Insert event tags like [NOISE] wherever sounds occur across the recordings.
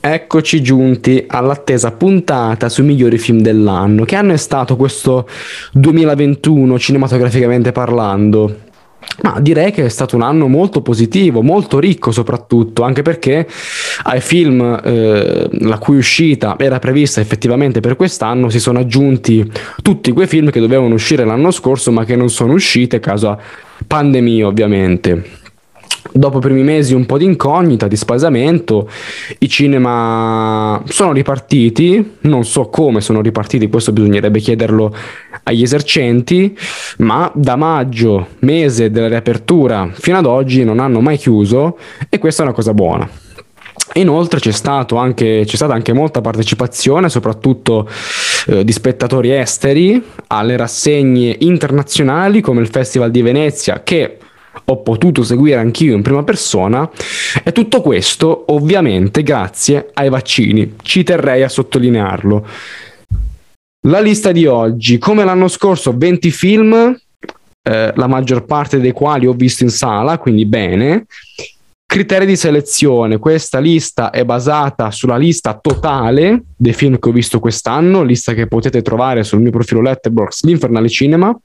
Eccoci giunti all'attesa puntata sui migliori film dell'anno. Che anno è stato questo 2021 cinematograficamente parlando? Ma direi che è stato un anno molto positivo, molto ricco soprattutto, anche perché ai film eh, la cui uscita era prevista effettivamente per quest'anno si sono aggiunti tutti quei film che dovevano uscire l'anno scorso ma che non sono uscite causa pandemia ovviamente dopo i primi mesi un po' di incognita, di spaesamento, i cinema sono ripartiti, non so come sono ripartiti, questo bisognerebbe chiederlo agli esercenti, ma da maggio, mese della riapertura, fino ad oggi non hanno mai chiuso e questa è una cosa buona. Inoltre c'è, anche, c'è, stata anche molta partecipazione, soprattutto eh, di spettatori esteri, alle rassegne internazionali come il Festival di Venezia, che ho potuto seguire anch'io in prima persona e tutto questo ovviamente grazie ai vaccini, ci terrei a sottolinearlo. La lista di oggi, come l'anno scorso, 20 film, eh, la maggior parte dei quali ho visto in sala, quindi bene. Criteri di selezione, questa lista è basata sulla lista totale dei film che ho visto quest'anno, lista che potete trovare sul mio profilo Letterboxd, l'Infernale Cinema.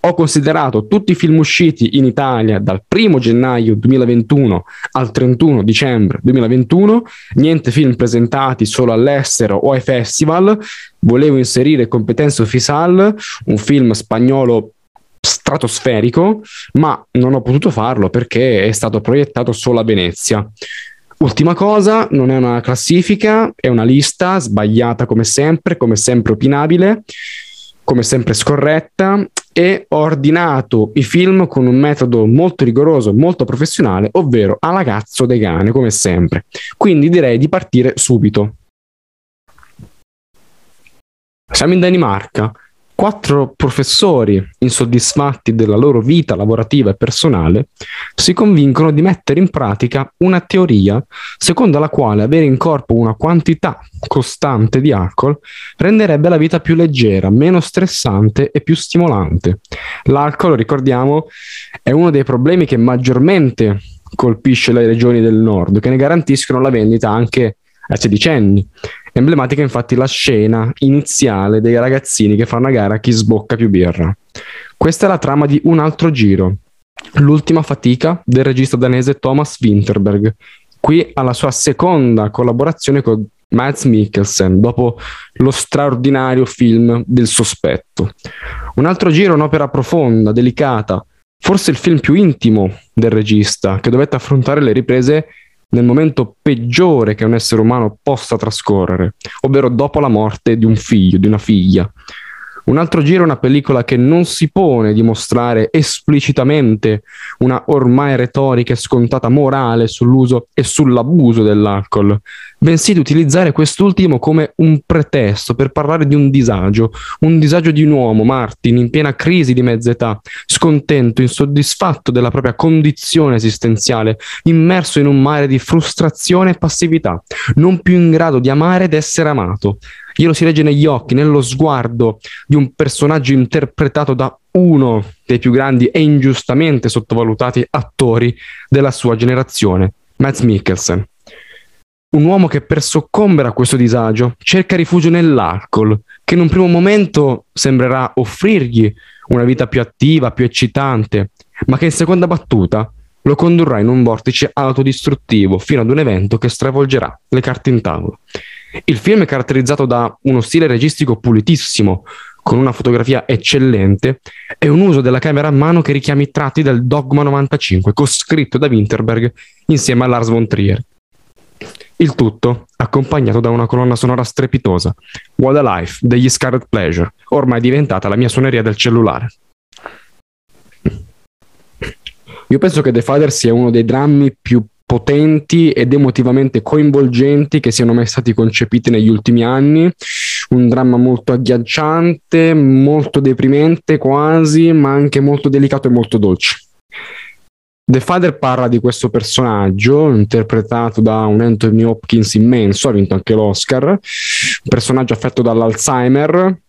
Ho considerato tutti i film usciti in Italia dal 1 gennaio 2021 al 31 dicembre 2021, niente film presentati solo all'estero o ai festival. Volevo inserire Competenza Ufficial, un film spagnolo stratosferico, ma non ho potuto farlo perché è stato proiettato solo a Venezia. Ultima cosa, non è una classifica, è una lista sbagliata come sempre, come sempre opinabile come sempre scorretta e ho ordinato i film con un metodo molto rigoroso, molto professionale, ovvero alla cazzo dei cane, come sempre. Quindi direi di partire subito. Siamo in Danimarca quattro professori insoddisfatti della loro vita lavorativa e personale si convincono di mettere in pratica una teoria secondo la quale avere in corpo una quantità costante di alcol renderebbe la vita più leggera, meno stressante e più stimolante. L'alcol, ricordiamo, è uno dei problemi che maggiormente colpisce le regioni del nord, che ne garantiscono la vendita anche sedicenni. Emblematica infatti la scena iniziale dei ragazzini che fanno a gara a chi sbocca più birra. Questa è la trama di Un altro giro, l'ultima fatica del regista danese Thomas Winterberg, qui alla sua seconda collaborazione con Mads Mikkelsen dopo lo straordinario film del sospetto. Un altro giro un'opera profonda, delicata, forse il film più intimo del regista, che dovette affrontare le riprese nel momento peggiore che un essere umano possa trascorrere, ovvero dopo la morte di un figlio, di una figlia. Un altro giro è una pellicola che non si pone di mostrare esplicitamente una ormai retorica e scontata morale sull'uso e sull'abuso dell'alcol, bensì di utilizzare quest'ultimo come un pretesto per parlare di un disagio, un disagio di un uomo, Martin, in piena crisi di mezza età, scontento, insoddisfatto della propria condizione esistenziale, immerso in un mare di frustrazione e passività, non più in grado di amare ed essere amato. Glielo si legge negli occhi, nello sguardo di un personaggio interpretato da uno dei più grandi e ingiustamente sottovalutati attori della sua generazione, Matt Mikkelsen. Un uomo che per soccombere a questo disagio cerca rifugio nell'alcol, che in un primo momento sembrerà offrirgli una vita più attiva, più eccitante, ma che in seconda battuta lo condurrà in un vortice autodistruttivo fino ad un evento che stravolgerà le carte in tavola. Il film è caratterizzato da uno stile registico pulitissimo, con una fotografia eccellente e un uso della camera a mano che richiama i tratti del Dogma 95, coscritto da Winterberg insieme a Lars von Trier. Il tutto accompagnato da una colonna sonora strepitosa, What a Life degli Scarlet Pleasure, ormai diventata la mia suoneria del cellulare. Io penso che The Father sia uno dei drammi più potenti ed emotivamente coinvolgenti che siano mai stati concepiti negli ultimi anni. Un dramma molto agghiacciante, molto deprimente quasi, ma anche molto delicato e molto dolce. The Father parla di questo personaggio interpretato da un Anthony Hopkins immenso, ha vinto anche l'Oscar, un personaggio affetto dall'Alzheimer,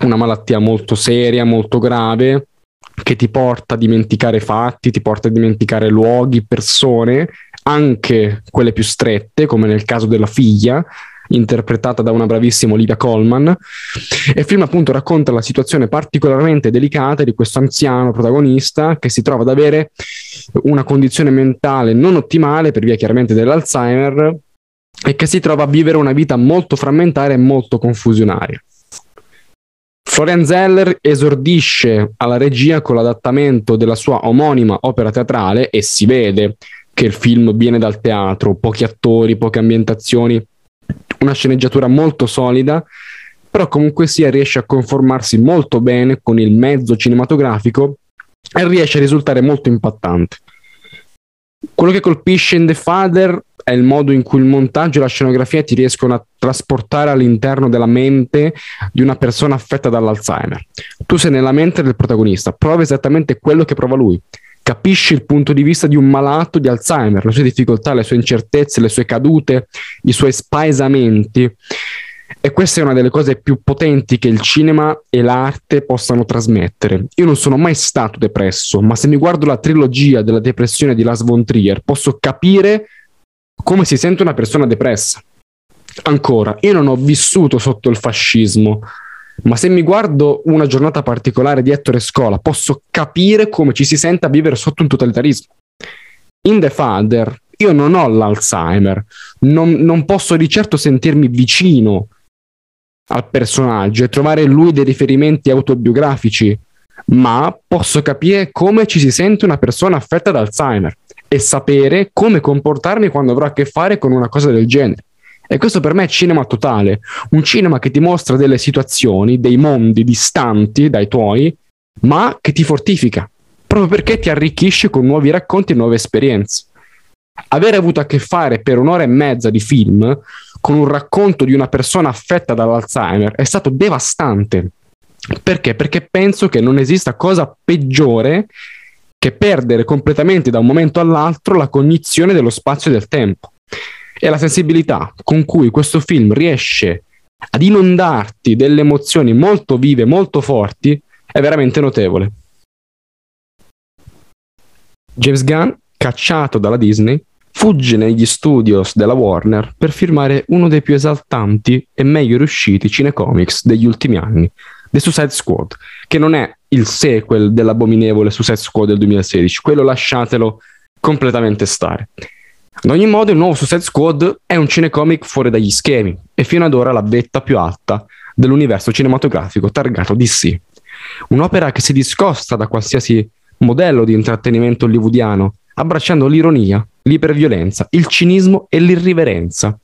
una malattia molto seria, molto grave, che ti porta a dimenticare fatti, ti porta a dimenticare luoghi, persone, anche quelle più strette, come nel caso della figlia, interpretata da una bravissima Olivia Colman. E il film appunto racconta la situazione particolarmente delicata di questo anziano protagonista che si trova ad avere una condizione mentale non ottimale per via chiaramente dell'Alzheimer e che si trova a vivere una vita molto frammentaria e molto confusionaria. Florian Zeller esordisce alla regia con l'adattamento della sua omonima opera teatrale e si vede che il film viene dal teatro, pochi attori, poche ambientazioni, una sceneggiatura molto solida, però comunque sia riesce a conformarsi molto bene con il mezzo cinematografico e riesce a risultare molto impattante. Quello che colpisce in The Father è il modo in cui il montaggio e la scenografia ti riescono a trasportare all'interno della mente di una persona affetta dall'Alzheimer. Tu sei nella mente del protagonista, provi esattamente quello che prova lui. Capisci il punto di vista di un malato di Alzheimer, le sue difficoltà, le sue incertezze, le sue cadute, i suoi spaesamenti. E questa è una delle cose più potenti che il cinema e l'arte possano trasmettere. Io non sono mai stato depresso, ma se mi guardo la trilogia della depressione di Lars von Trier, posso capire come si sente una persona depressa. Ancora, io non ho vissuto sotto il fascismo, ma se mi guardo una giornata particolare di Ettore Scola, posso capire come ci si sente a vivere sotto un totalitarismo. In The Father, io non ho l'Alzheimer, non, non posso di certo sentirmi vicino al personaggio e trovare in lui dei riferimenti autobiografici, ma posso capire come ci si sente una persona affetta da Alzheimer e sapere come comportarmi quando avrò a che fare con una cosa del genere. E questo per me è cinema totale, un cinema che ti mostra delle situazioni, dei mondi distanti dai tuoi, ma che ti fortifica, proprio perché ti arricchisce con nuovi racconti e nuove esperienze. Avere avuto a che fare per un'ora e mezza di film con un racconto di una persona affetta dall'Alzheimer è stato devastante. Perché? Perché penso che non esista cosa peggiore che perdere completamente da un momento all'altro la cognizione dello spazio e del tempo. E la sensibilità con cui questo film riesce ad inondarti delle emozioni molto vive, molto forti, è veramente notevole. James Gunn, cacciato dalla Disney, fugge negli studios della Warner per firmare uno dei più esaltanti e meglio riusciti cinecomics degli ultimi anni, The Suicide Squad, che non è il sequel dell'abominevole Suicide Squad del 2016, quello lasciatelo completamente stare. Ad ogni modo, il nuovo Suicide Squad è un cinecomic fuori dagli schemi e fino ad ora la vetta più alta dell'universo cinematografico targato DC. Un'opera che si discosta da qualsiasi modello di intrattenimento hollywoodiano, abbracciando l'ironia, l'iperviolenza, il cinismo e l'irriverenza.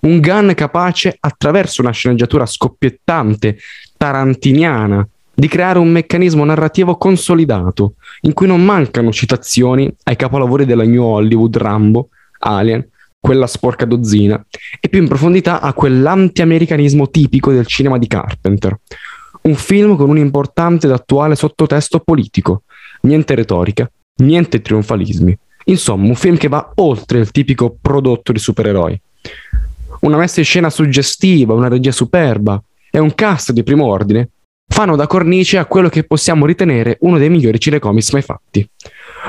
Un gun capace, attraverso una sceneggiatura scoppiettante, tarantiniana, di creare un meccanismo narrativo consolidato, in cui non mancano citazioni ai capolavori della New Hollywood Rambo, Alien, quella sporca dozzina, e più in profondità a quell'anti-americanismo tipico del cinema di Carpenter. Un film con un importante ed attuale sottotesto politico, niente retorica, niente trionfalismi. Insomma, un film che va oltre il tipico prodotto di supereroi. Una messa in scena suggestiva, una regia superba e un cast di primo ordine fanno da cornice a quello che possiamo ritenere uno dei migliori cinecomics mai fatti.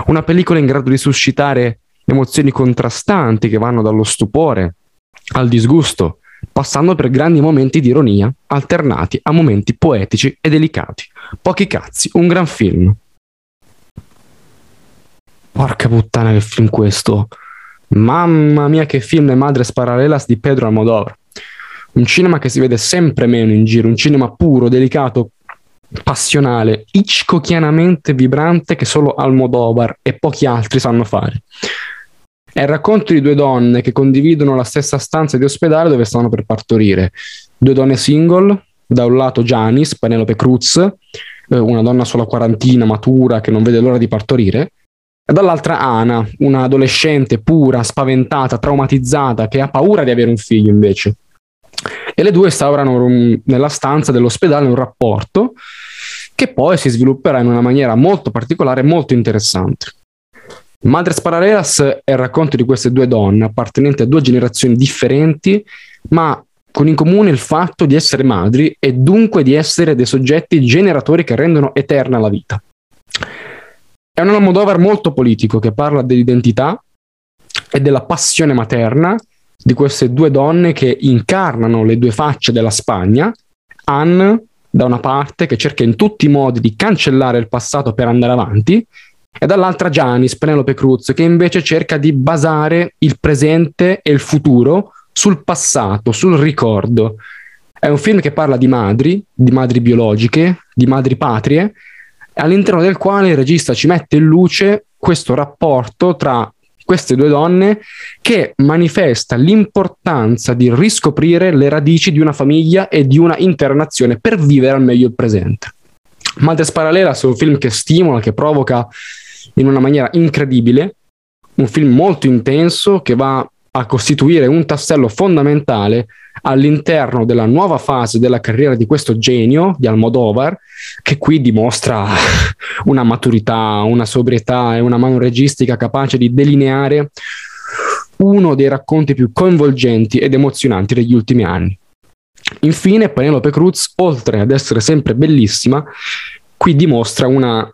Una pellicola in grado di suscitare emozioni contrastanti che vanno dallo stupore al disgusto, passando per grandi momenti di ironia, alternati a momenti poetici e delicati. Pochi cazzi, un gran film. Porca puttana che film questo. Mamma mia che film Le Madres Paralelas di Pedro Almodovar. Un cinema che si vede sempre meno in giro, un cinema puro, delicato, passionale, Hitchcockianamente vibrante che solo Almodovar e pochi altri sanno fare. È il racconto di due donne che condividono la stessa stanza di ospedale dove stanno per partorire. Due donne single, da un lato Janice, Penelope Cruz, eh, una donna sulla quarantina, matura, che non vede l'ora di partorire, e dall'altra Ana, una adolescente pura, spaventata, traumatizzata, che ha paura di avere un figlio invece. E le due instaurano nella stanza dell'ospedale un rapporto che poi si svilupperà in una maniera molto particolare e molto interessante. Madres Paralelas è il racconto di queste due donne appartenenti a due generazioni differenti, ma con in comune il fatto di essere madri e dunque di essere dei soggetti generatori che rendono eterna la vita. È un Almodovar molto politico che parla dell'identità, e della passione materna di queste due donne che incarnano le due facce della Spagna, Anne da una parte che cerca in tutti i modi di cancellare il passato per andare avanti e dall'altra Giannis, Penelope Cruz, che invece cerca di basare il presente e il futuro sul passato, sul ricordo. È un film che parla di madri, di madri biologiche, di madri patrie, all'interno del quale il regista ci mette in luce questo rapporto tra queste due donne che manifesta l'importanza di riscoprire le radici di una famiglia e di una intera nazione per vivere al meglio il presente. Madres Paralelas è un film che stimola, che provoca in una maniera incredibile, un film molto intenso che va a costituire un tassello fondamentale all'interno della nuova fase della carriera di questo genio di Almodovar, che qui dimostra [LAUGHS] una maturità, una sobrietà e una mano registica capace di delineare uno dei racconti più coinvolgenti ed emozionanti degli ultimi anni. Infine, Penelope Cruz, oltre ad essere sempre bellissima, qui dimostra una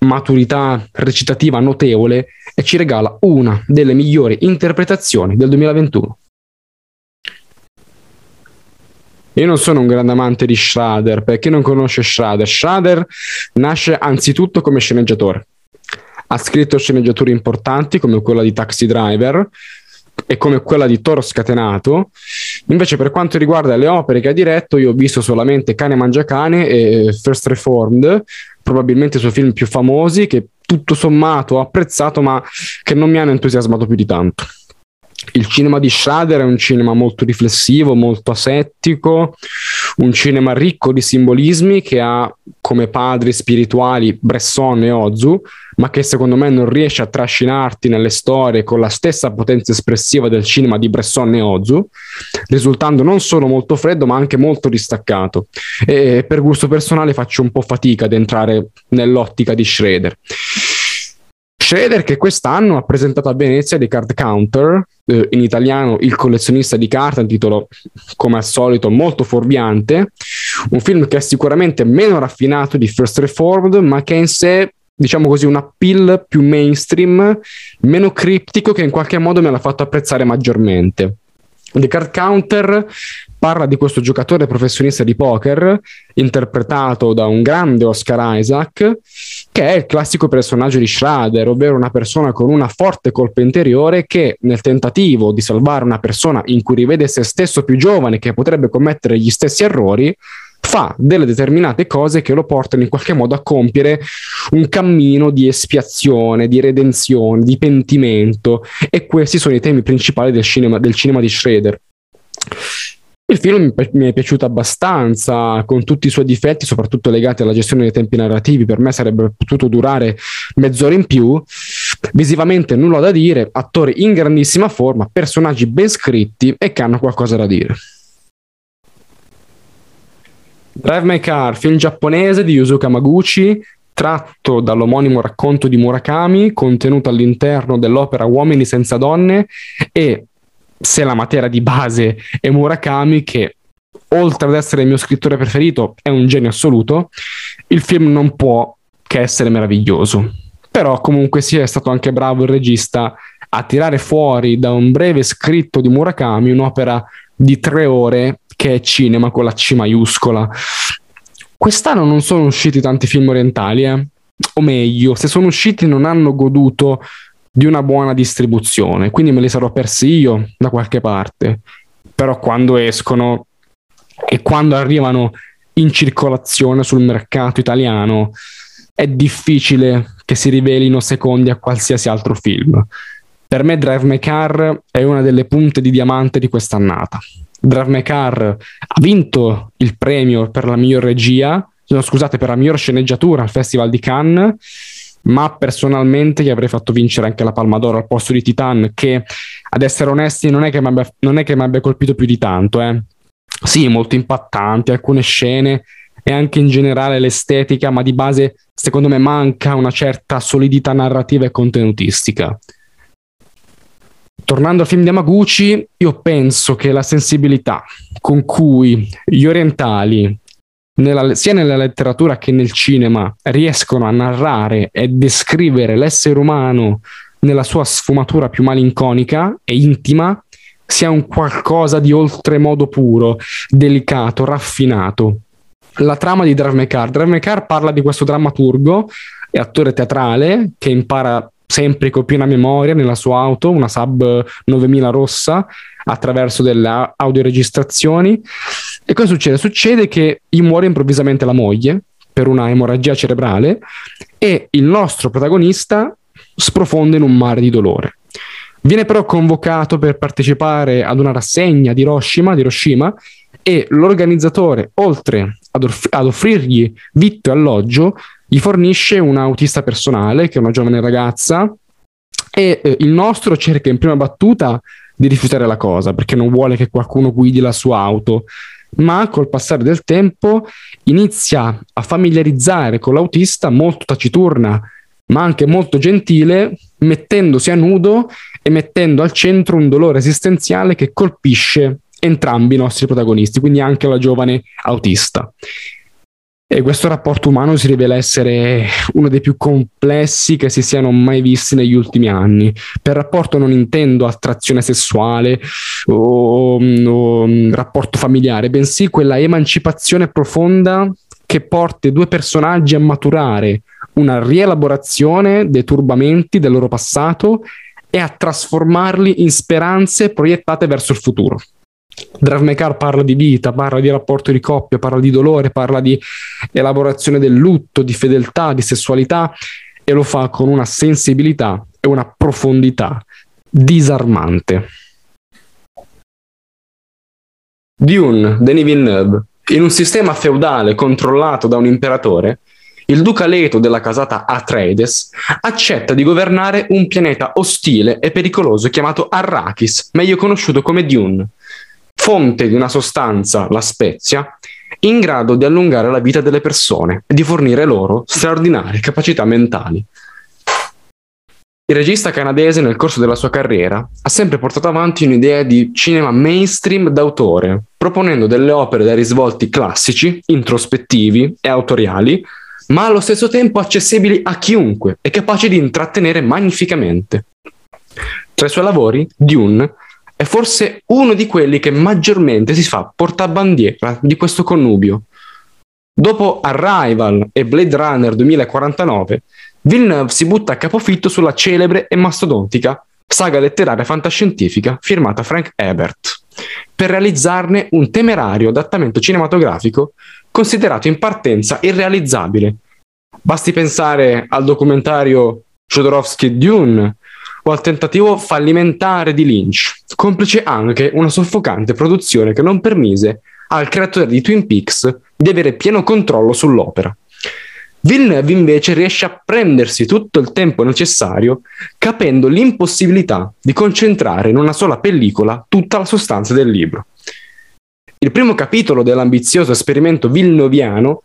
maturità recitativa notevole e ci regala una delle migliori interpretazioni del 2021. Io non sono un grande amante di Schrader, per chi non conosce Schrader, Schrader nasce anzitutto come sceneggiatore. Ha scritto sceneggiature importanti come quella di Taxi Driver e come quella di Toro Scatenato. Invece per quanto riguarda le opere che ha diretto, io ho visto solamente Cane Mangia Cane e First Reformed, probabilmente i suoi film più famosi che tutto sommato ho apprezzato ma che non mi hanno entusiasmato più di tanto. Il cinema di Schrader è un cinema molto riflessivo, molto asettico, un cinema ricco di simbolismi che ha come padri spirituali Bresson e Ozu, ma che secondo me non riesce a trascinarti nelle storie con la stessa potenza espressiva del cinema di Bresson e Ozu, risultando non solo molto freddo ma anche molto distaccato. E per gusto personale faccio un po' fatica ad entrare nell'ottica di Schrader. Schrader che quest'anno ha presentato a Venezia The Card Counter, eh, in italiano Il collezionista di carte, un titolo come al solito molto fuorviante, un film che è sicuramente meno raffinato di First Reformed, ma che in sé diciamo così, un appeal più mainstream, meno criptico, che in qualche modo me l'ha fatto apprezzare maggiormente. The Card Counter parla di questo giocatore professionista di poker, interpretato da un grande Oscar Isaac, che è il classico personaggio di Schrader, ovvero una persona con una forte colpa interiore che nel tentativo di salvare una persona in cui rivede se stesso più giovane che potrebbe commettere gli stessi errori, fa delle determinate cose che lo portano in qualche modo a compiere un cammino di espiazione, di redenzione, di pentimento e questi sono i temi principali del cinema, del cinema di Schrader. Il film mi è piaciuto abbastanza, con tutti i suoi difetti, soprattutto legati alla gestione dei tempi narrativi. Per me sarebbe potuto durare mezz'ora in più. Visivamente nulla da dire, attori in grandissima forma, personaggi ben scritti e che hanno qualcosa da dire. Drive My Car, film giapponese di Yusuke Maguchi, tratto dall'omonimo racconto di Murakami, contenuto all'interno dell'opera Uomini senza donne e se la materia di base è Murakami, che oltre ad essere il mio scrittore preferito è un genio assoluto, il film non può che essere meraviglioso. Però comunque sia è stato anche bravo il regista a tirare fuori da un breve scritto di Murakami un'opera di tre ore che è cinema con la C maiuscola. Quest'anno non sono usciti tanti film orientali, eh? o meglio, se sono usciti non hanno goduto di una buona distribuzione, quindi me li sarò persi io da qualche parte. Però quando escono e quando arrivano in circolazione sul mercato italiano è difficile che si rivelino secondi a qualsiasi altro film. Per me Drive My Car è una delle punte di diamante di quest'annata. Drive My Car ha vinto il premio per la miglior regia, no, scusate, per la miglior sceneggiatura al Festival di Cannes, ma personalmente gli avrei fatto vincere anche la Palma d'Oro al posto di Titan, che ad essere onesti non è che mi abbia, colpito più di tanto. Eh. Sì, molto impattante, alcune scene e anche in generale l'estetica, ma di base secondo me manca una certa solidità narrativa e contenutistica tornando al film di Amaguchi, io penso che la sensibilità con cui gli orientali, nella, sia nella letteratura che nel cinema, riescono a narrare e descrivere l'essere umano nella sua sfumatura più malinconica e intima, sia un qualcosa di oltremodo puro, delicato, raffinato. La trama di Drive My Car. Drive parla di questo drammaturgo e attore teatrale che impara sempre con piena memoria nella sua auto, una Sub 9000 rossa, attraverso delle audioregistrazioni. E cosa succede? Succede che gli muore improvvisamente la moglie per una emorragia cerebrale e il nostro protagonista sprofonda in un mare di dolore. Viene però convocato per partecipare ad una rassegna di Hiroshima, di Hiroshima e l'organizzatore, oltre ad, off- ad offrirgli vitto e alloggio, gli fornisce un autista personale, che è una giovane ragazza, e eh, il nostro cerca in prima battuta di rifiutare la cosa perché non vuole che qualcuno guidi la sua auto, ma col passare del tempo inizia a familiarizzare con l'autista molto taciturna, ma anche molto gentile, mettendosi a nudo e mettendo al centro un dolore esistenziale che colpisce entrambi i nostri protagonisti, quindi anche la giovane autista. E questo rapporto umano si rivela essere uno dei più complessi che si siano mai visti negli ultimi anni. Per rapporto non intendo attrazione sessuale o, o rapporto familiare, bensì quella emancipazione profonda che porta i due personaggi a maturare una rielaborazione dei turbamenti del loro passato e a trasformarli in speranze proiettate verso il futuro. Drive My parla di vita, parla di rapporto di coppia, parla di dolore, parla di elaborazione del lutto, di fedeltà, di sessualità e lo fa con una sensibilità e una profondità disarmante. Dune, Denis Villeneuve, in un sistema feudale controllato da un imperatore, il duca Leto della casata Atreides accetta di governare un pianeta ostile e pericoloso chiamato Arrakis, meglio conosciuto come Dune, fonte di una sostanza, la spezia, in grado di allungare la vita delle persone e di fornire loro straordinarie capacità mentali. Il regista canadese nel corso della sua carriera ha sempre portato avanti un'idea di cinema mainstream d'autore, proponendo delle opere dai risvolti classici, introspettivi e autoriali, ma allo stesso tempo accessibili a chiunque e capaci di intrattenere magnificamente. Tra i suoi lavori, Dune è forse uno di quelli che maggiormente si fa portabandiera di questo connubio. Dopo Arrival e Blade Runner 2049, Villeneuve si butta a capofitto sulla celebre e mastodontica saga letteraria fantascientifica firmata Frank Ebert, per realizzarne un temerario adattamento cinematografico considerato in partenza irrealizzabile. Basti pensare al documentario Jodorowsky Dune o al tentativo fallimentare di Lynch, complice anche una soffocante produzione che non permise al creatore di Twin Peaks di avere pieno controllo sull'opera. Villeneuve invece riesce a prendersi tutto il tempo necessario capendo l'impossibilità di concentrare in una sola pellicola tutta la sostanza del libro. Il primo capitolo dell'ambizioso esperimento villeneuviano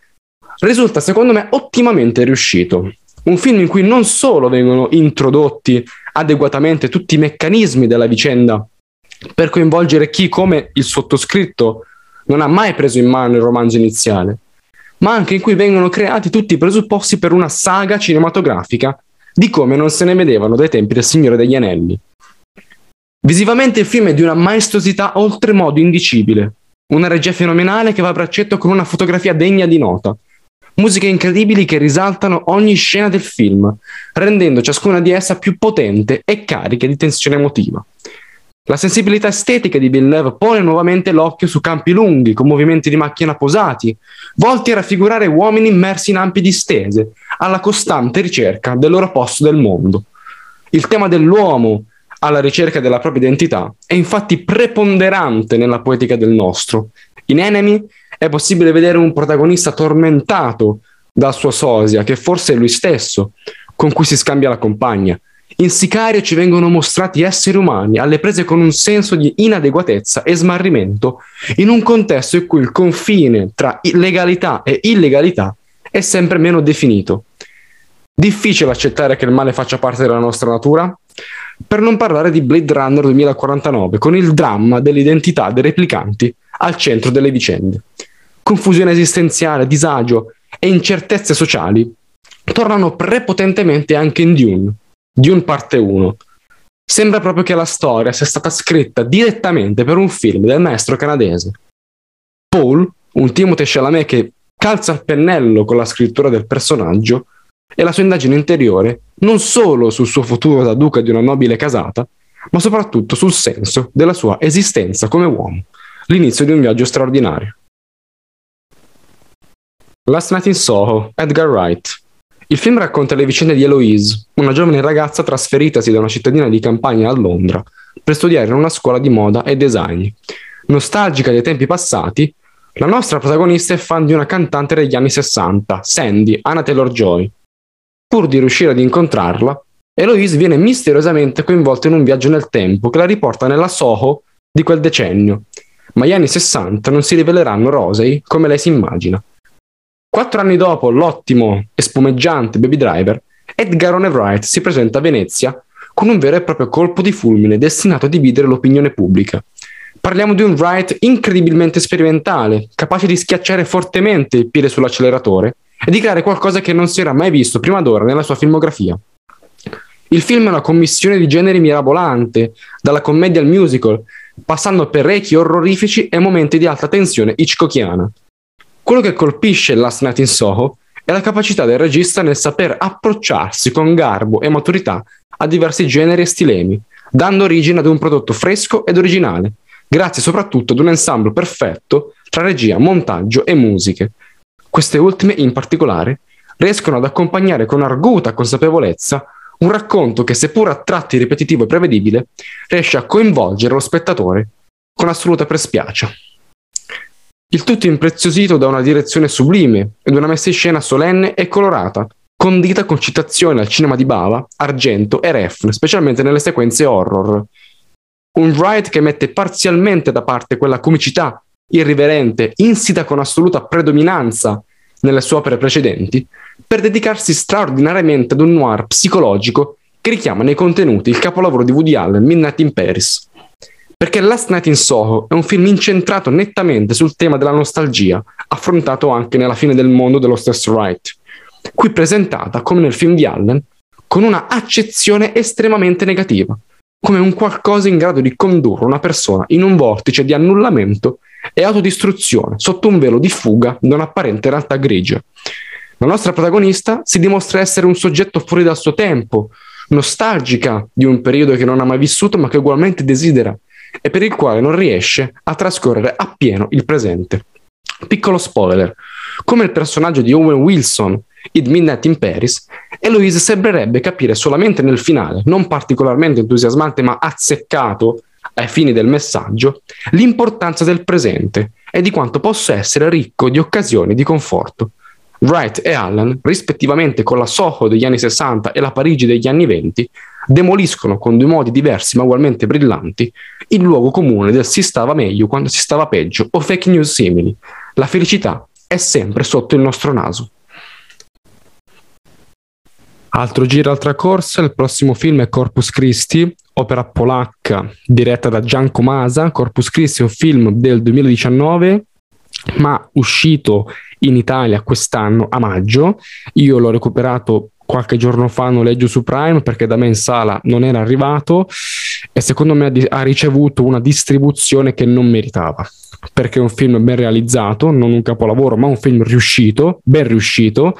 risulta secondo me ottimamente riuscito. Un film in cui non solo vengono introdotti adeguatamente tutti i meccanismi della vicenda per coinvolgere chi, come il sottoscritto, non ha mai preso in mano il romanzo iniziale, ma anche in cui vengono creati tutti i presupposti per una saga cinematografica di come non se ne vedevano dai tempi del Signore degli Anelli. Visivamente il film è di una maestosità oltremodo indicibile, una regia fenomenale che va a braccetto con una fotografia degna di nota, musiche incredibili che risaltano ogni scena del film, rendendo ciascuna di essa più potente e carica di tensione emotiva. La sensibilità estetica di Villeneuve pone nuovamente l'occhio su campi lunghi, con movimenti di macchina posati, volti a raffigurare uomini immersi in ampi distese, alla costante ricerca del loro posto del mondo. Il tema dell'uomo alla ricerca della propria identità è infatti preponderante nella poetica del nostro. In Enemy è possibile vedere un protagonista tormentato dal suo sosia, che forse è lui stesso, con cui si scambia la compagna, in Sicario ci vengono mostrati esseri umani alle prese con un senso di inadeguatezza e smarrimento in un contesto in cui il confine tra legalità e illegalità è sempre meno definito. Difficile accettare che il male faccia parte della nostra natura? Per non parlare di Blade Runner 2049, con il dramma dell'identità dei replicanti al centro delle vicende. Confusione esistenziale, disagio e incertezze sociali tornano prepotentemente anche in Dune Dune parte 1. Sembra proprio che la storia sia stata scritta direttamente per un film del maestro canadese. Paul, un Timothée Chalamet che calza il pennello con la scrittura del personaggio, e la sua indagine interiore non solo sul suo futuro da duca di una nobile casata, ma soprattutto sul senso della sua esistenza come uomo, l'inizio di un viaggio straordinario. Last Night in Soho, Edgar Wright. Il film racconta le vicende di Eloise, una giovane ragazza trasferitasi da una cittadina di campagna a Londra per studiare in una scuola di moda e design. Nostalgica dei tempi passati, la nostra protagonista è fan di una cantante degli anni 60, Sandy, Anna Taylor-Joy. Pur di riuscire ad incontrarla, Eloise viene misteriosamente coinvolta in un viaggio nel tempo che la riporta nella Soho di quel decennio, ma gli anni 60 non si riveleranno rosei come lei si immagina. Quattro anni dopo l'ottimo e spumeggiante Baby Driver, Edgar Wright si presenta a Venezia con un vero e proprio colpo di fulmine destinato a dividere l'opinione pubblica. Parliamo di un Wright incredibilmente sperimentale, capace di schiacciare fortemente il piede sull'acceleratore e di creare qualcosa che non si era mai visto prima d'ora nella sua filmografia. Il film è una commissione di generi mirabolante, dalla commedia al musical, passando per rechi orrorifici e momenti di alta tensione hitchcockiana. Quello che colpisce Last Night in Soho è la capacità del regista nel saper approcciarsi con garbo e maturità a diversi generi e stilemi, dando origine ad un prodotto fresco ed originale, grazie soprattutto ad un ensemble perfetto tra regia, montaggio e musiche. Queste ultime, in particolare, riescono ad accompagnare con arguta consapevolezza un racconto che, seppur a tratti ripetitivo e prevedibile, riesce a coinvolgere lo spettatore con assoluta prespiacia. Il tutto impreziosito da una direzione sublime ed una messa in scena solenne e colorata, condita con citazioni al cinema di Bava, Argento e Refn, specialmente nelle sequenze horror. Un Wright che mette parzialmente da parte quella comicità irriverente, insita con assoluta predominanza nelle sue opere precedenti, per dedicarsi straordinariamente ad un noir psicologico che richiama nei contenuti il capolavoro di Woody Allen, Midnight in Paris. Perché Last Night in Soho è un film incentrato nettamente sul tema della nostalgia, affrontato anche nella fine del mondo dello stesso Wright, qui presentata, come nel film di Allen, con una accezione estremamente negativa, come un qualcosa in grado di condurre una persona in un vortice di annullamento e autodistruzione sotto un velo di fuga da un'apparente realtà grigia. La nostra protagonista si dimostra essere un soggetto fuori dal suo tempo, nostalgica di un periodo che non ha mai vissuto ma che ugualmente desidera e per il quale non riesce a trascorrere appieno il presente. Piccolo spoiler, come il personaggio di Owen Wilson in Midnight in Paris, Eloise sembrerebbe capire solamente nel finale, non particolarmente entusiasmante ma azzeccato ai fini del messaggio, l'importanza del presente e di quanto possa essere ricco di occasioni di conforto. Wright e Allen, rispettivamente con la Soho degli anni 60 e la Parigi degli anni 20, demoliscono con due modi diversi ma ugualmente brillanti il luogo comune del si stava meglio quando si stava peggio o fake news simili. La felicità è sempre sotto il nostro naso. Altro giro, altra corsa, il prossimo film è Corpus Christi, opera polacca diretta da Gian Comasa. Corpus Christi un film del 2019, ma uscito in Italia quest'anno a maggio. Io l'ho recuperato qualche giorno fa noleggio su Prime perché da me in sala non era arrivato e secondo me ha ricevuto una distribuzione che non meritava perché è un film ben realizzato, non un capolavoro, ma un film riuscito, ben riuscito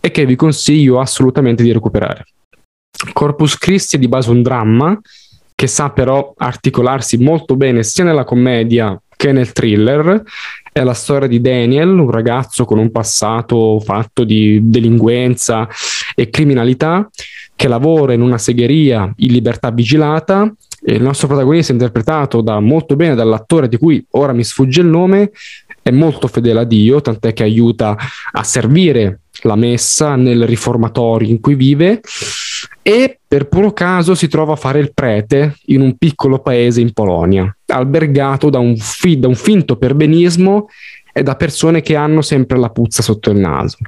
e che vi consiglio assolutamente di recuperare. Corpus Christi è di base un dramma che sa però articolarsi molto bene sia nella commedia che nel thriller è la storia di Daniel, un ragazzo con un passato fatto di delinquenza e criminalità che lavora in una segheria in libertà vigilata. Il nostro protagonista, interpretato da, molto bene dall'attore di cui ora mi sfugge il nome, è molto fedele a Dio, tant'è che aiuta a servire la messa nel riformatorio in cui vive e per puro caso si trova a fare il prete in un piccolo paese in Polonia, albergato da un, fi- da un finto perbenismo e da persone che hanno sempre la puzza sotto il naso.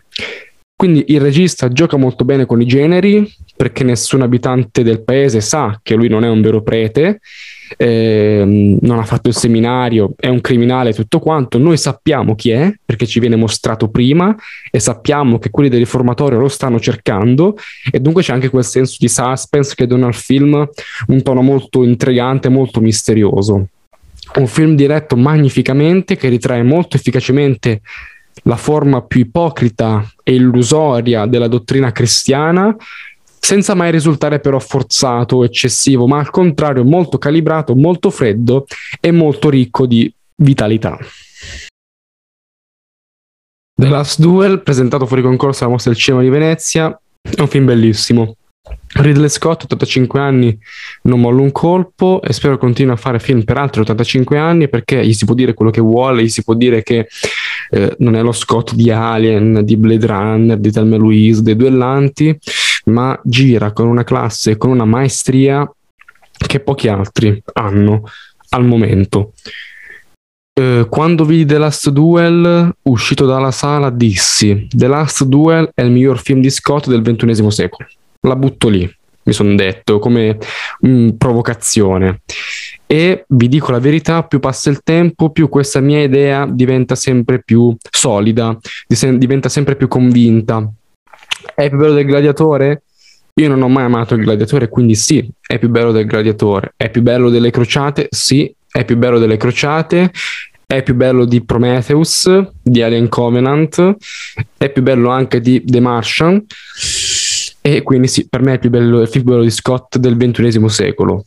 Quindi il regista gioca molto bene con i generi, perché nessun abitante del paese sa che lui non è un vero prete, eh, non ha fatto il seminario, è un criminale, tutto quanto. Noi sappiamo chi è perché ci viene mostrato prima e sappiamo che quelli del riformatorio lo stanno cercando e dunque c'è anche quel senso di suspense che dona al film un tono molto intrigante, molto misterioso. Un film diretto magnificamente che ritrae molto efficacemente la forma più ipocrita e illusoria della dottrina cristiana, senza mai risultare però forzato o eccessivo, ma al contrario molto calibrato, molto freddo e molto ricco di vitalità. The Last Duel, presentato fuori concorso alla Mostra del Cinema di Venezia, è un film bellissimo. Ridley Scott, 85 anni, non molla un colpo e spero continui a fare film per altri 85 anni perché gli si può dire quello che vuole, gli si può dire che eh, non è lo Scott di Alien, di Blade Runner, di Thelma Louise, dei duellanti, ma gira con una classe, con una maestria che pochi altri hanno al momento. Uh, quando vidi The Last Duel, uscito dalla sala, dissi: The Last Duel è il miglior film di Scott del XXI secolo. La butto lì, mi sono detto, come mh, provocazione. E vi dico la verità: più passa il tempo, più questa mia idea diventa sempre più solida, diventa sempre più convinta. È più bello del gladiatore? Io non ho mai amato il gladiatore, quindi sì, è più bello del gladiatore. È più bello delle crociate? Sì, è più bello delle crociate. È più bello di Prometheus, di Alien Covenant. È più bello anche di The Martian. E quindi sì, per me è più bello, il film bello di Scott del XXI secolo.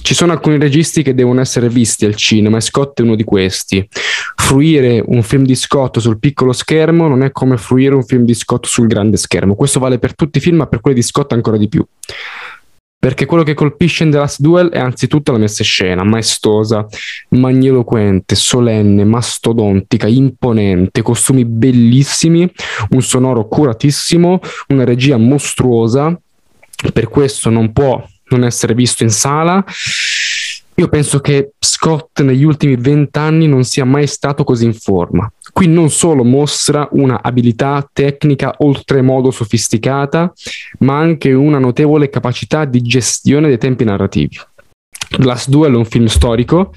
Ci sono alcuni registi che devono essere visti al cinema e Scott è uno di questi. Fruire un film di Scott sul piccolo schermo non è come fruire un film di Scott sul grande schermo. Questo vale per tutti i film, ma per quelli di Scott ancora di più. Perché quello che colpisce in The Last Duel è anzitutto la messa in scena, maestosa, magniloquente, solenne, mastodontica, imponente, costumi bellissimi, un sonoro curatissimo, una regia mostruosa. Per questo non può non essere visto in sala. Io penso che Scott negli ultimi vent'anni non sia mai stato così in forma. Qui non solo mostra una abilità tecnica oltremodo sofisticata, ma anche una notevole capacità di gestione dei tempi narrativi. Glass Duel è un film storico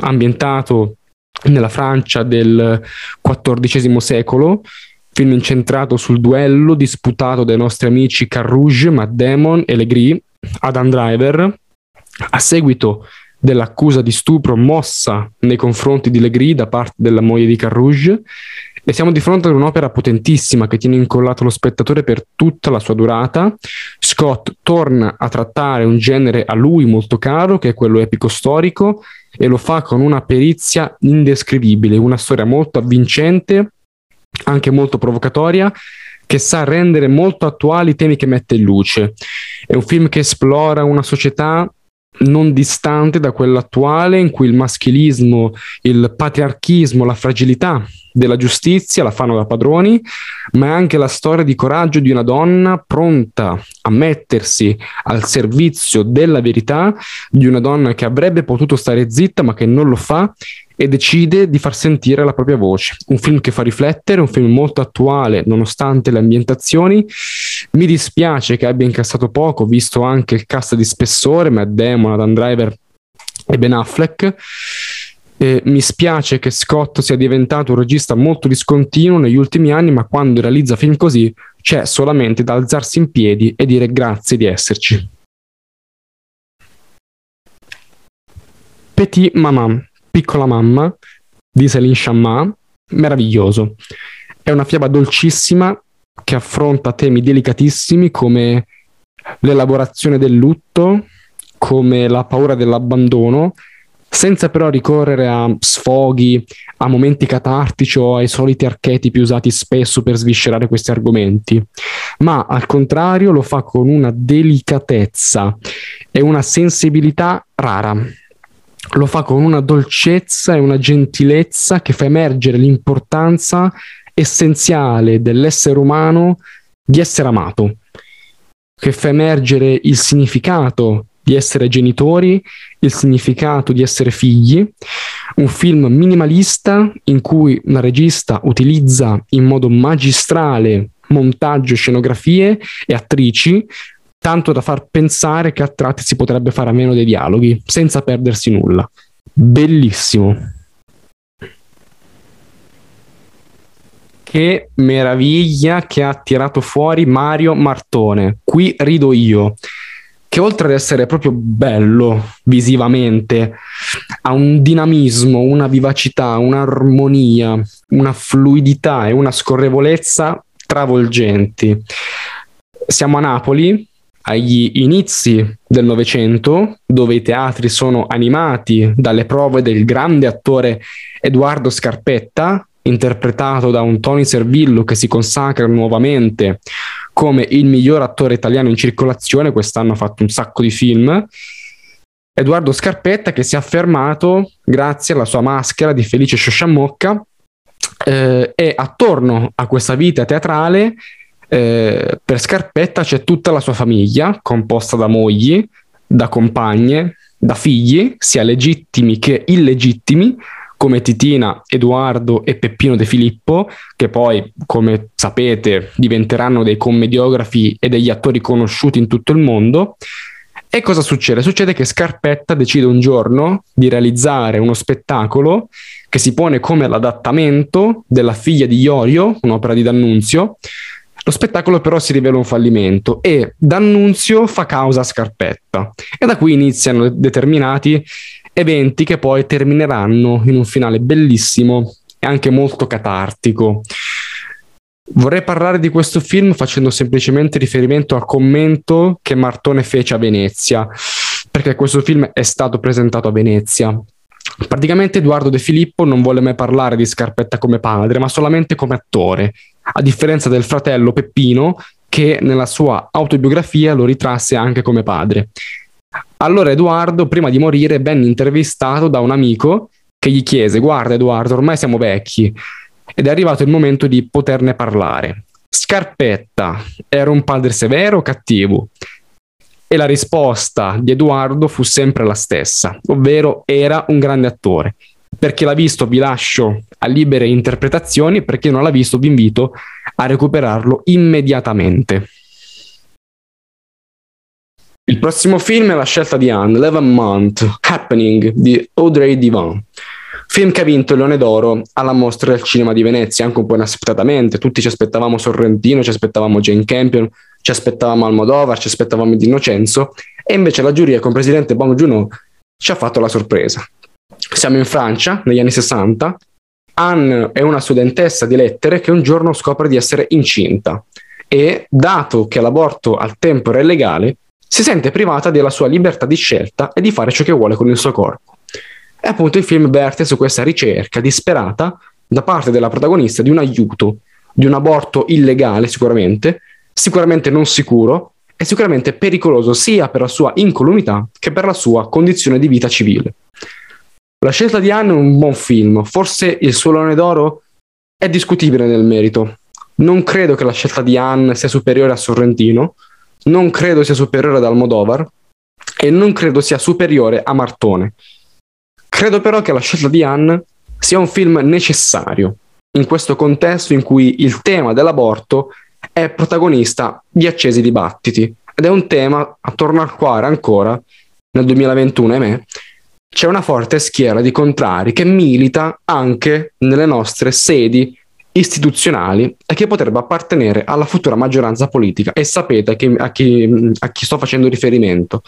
ambientato nella Francia del XIV secolo, film incentrato sul duello disputato dai nostri amici Carrouge, Matt Damon e Legris Adam Driver, a seguito dell'accusa di stupro mossa nei confronti di Legris da parte della moglie di Carrouge e siamo di fronte ad un'opera potentissima che tiene incollato lo spettatore per tutta la sua durata. Scott torna a trattare un genere a lui molto caro, che è quello epico storico, e lo fa con una perizia indescrivibile, una storia molto avvincente, anche molto provocatoria, che sa rendere molto attuali i temi che mette in luce. È un film che esplora una società non distante da quella attuale in cui il maschilismo, il patriarchismo, la fragilità della giustizia la fanno da padroni, ma è anche la storia di coraggio di una donna pronta a mettersi al servizio della verità, di una donna che avrebbe potuto stare zitta ma che non lo fa e decide di far sentire la propria voce. Un film che fa riflettere, un film molto attuale nonostante le ambientazioni. Mi dispiace che abbia incassato poco, visto anche il cast di spessore, Matt Damon, Adam Driver e Ben Affleck. Eh, mi spiace che Scott sia diventato un regista molto discontinuo negli ultimi anni, ma quando realizza film così c'è solamente da alzarsi in piedi e dire grazie di esserci. Petit Maman, piccola mamma di Céline Chamma, meraviglioso. È una fiaba dolcissima che affronta temi delicatissimi come l'elaborazione del lutto, come la paura dell'abbandono senza però ricorrere a sfoghi, a momenti catartici o ai soliti archetipi usati spesso per sviscerare questi argomenti, ma al contrario lo fa con una delicatezza e una sensibilità rara. Lo fa con una dolcezza e una gentilezza che fa emergere l'importanza essenziale dell'essere umano di essere amato, che fa emergere il significato di essere genitori, il significato di essere figli, un film minimalista in cui una regista utilizza in modo magistrale montaggio, scenografie e attrici, tanto da far pensare che a tratti si potrebbe fare a meno dei dialoghi, senza perdersi nulla. Bellissimo. Che meraviglia che ha tirato fuori Mario Martone. Qui rido io che oltre ad essere proprio bello visivamente, ha un dinamismo, una vivacità, un'armonia, una fluidità e una scorrevolezza travolgenti. Siamo a Napoli, agli inizi del Novecento, dove i teatri sono animati dalle prove del grande attore Edoardo Scarpetta, interpretato da un Tony Servillo che si consacra nuovamente come il miglior attore italiano in circolazione, quest'anno ha fatto un sacco di film. Edoardo Scarpetta che si è affermato grazie alla sua maschera di Felice Sciosciamocca eh, e attorno a questa vita teatrale eh, per Scarpetta c'è tutta la sua famiglia composta da mogli, da compagne, da figli, sia legittimi che illegittimi, come Titina, Edoardo e Peppino De Filippo, che poi, come sapete, diventeranno dei commediografi e degli attori conosciuti in tutto il mondo. E cosa succede? Succede che Scarpetta decide un giorno di realizzare uno spettacolo che si pone come l'adattamento della figlia di Iorio, un'opera di D'Annunzio. Lo spettacolo però si rivela un fallimento e D'Annunzio fa causa a Scarpetta e da qui iniziano determinati eventi che poi termineranno in un finale bellissimo e anche molto catartico. Vorrei parlare di questo film facendo semplicemente riferimento al commento che Martone fece a Venezia, perché questo film è stato presentato a Venezia. Praticamente Edoardo De Filippo non vuole mai parlare di Scarpetta come padre, ma solamente come attore, a differenza del fratello Peppino che nella sua autobiografia lo ritrasse anche come padre. Allora Edoardo, prima di morire, venne intervistato da un amico che gli chiese, guarda Edoardo, ormai siamo vecchi ed è arrivato il momento di poterne parlare. Scarpetta era un padre severo o cattivo? E la risposta di Edoardo fu sempre la stessa, ovvero era un grande attore. Per chi l'ha visto vi lascio a libere interpretazioni, per chi non l'ha visto vi invito a recuperarlo immediatamente. Il prossimo film è la scelta di Anne, Eleven Month, Happening di Audrey Divan. Film che ha vinto il Leone d'Oro alla mostra del cinema di Venezia, anche un po' inaspettatamente. Tutti ci aspettavamo Sorrentino, ci aspettavamo Jane Campion, ci aspettavamo Almodovar, ci aspettavamo Di Innocenzo, e invece la giuria con presidente Bong Joon-ho ci ha fatto la sorpresa. Siamo in Francia, negli anni 60. Anne è una studentessa di lettere che un giorno scopre di essere incinta e, dato che l'aborto al tempo era illegale, si sente privata della sua libertà di scelta e di fare ciò che vuole con il suo corpo. E appunto il film verte su questa ricerca disperata da parte della protagonista di un aiuto, di un aborto illegale sicuramente, sicuramente non sicuro e sicuramente pericoloso sia per la sua incolumità che per la sua condizione di vita civile. La scelta di Anne è un buon film, forse il suo leone d'oro è discutibile nel merito. Non credo che la scelta di Anne sia superiore a Sorrentino, non credo sia superiore ad Almodovar e non credo sia superiore a Martone. Credo però che la scelta di Anne sia un film necessario in questo contesto in cui il tema dell'aborto è protagonista di accesi dibattiti ed è un tema attorno al quale ancora nel 2021, ahimè, c'è una forte schiera di contrari che milita anche nelle nostre sedi istituzionali e che potrebbe appartenere alla futura maggioranza politica e sapete a chi, a chi, a chi sto facendo riferimento.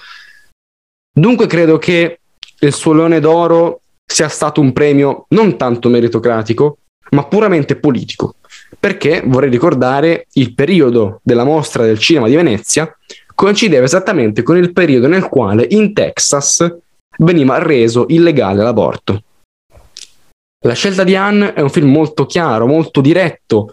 Dunque credo che il suo Leone d'Oro sia stato un premio non tanto meritocratico, ma puramente politico, perché vorrei ricordare il periodo della mostra del cinema di Venezia coincideva esattamente con il periodo nel quale in Texas veniva reso illegale l'aborto. La scelta di Anne è un film molto chiaro, molto diretto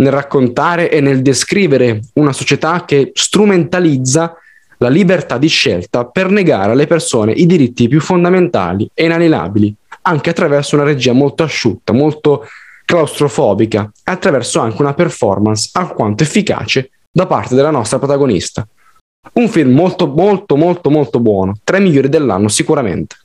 nel raccontare e nel descrivere una società che strumentalizza la libertà di scelta per negare alle persone i diritti più fondamentali e inalienabili, anche attraverso una regia molto asciutta, molto claustrofobica attraverso anche una performance alquanto efficace da parte della nostra protagonista. Un film molto molto molto molto buono, tra i migliori dell'anno sicuramente.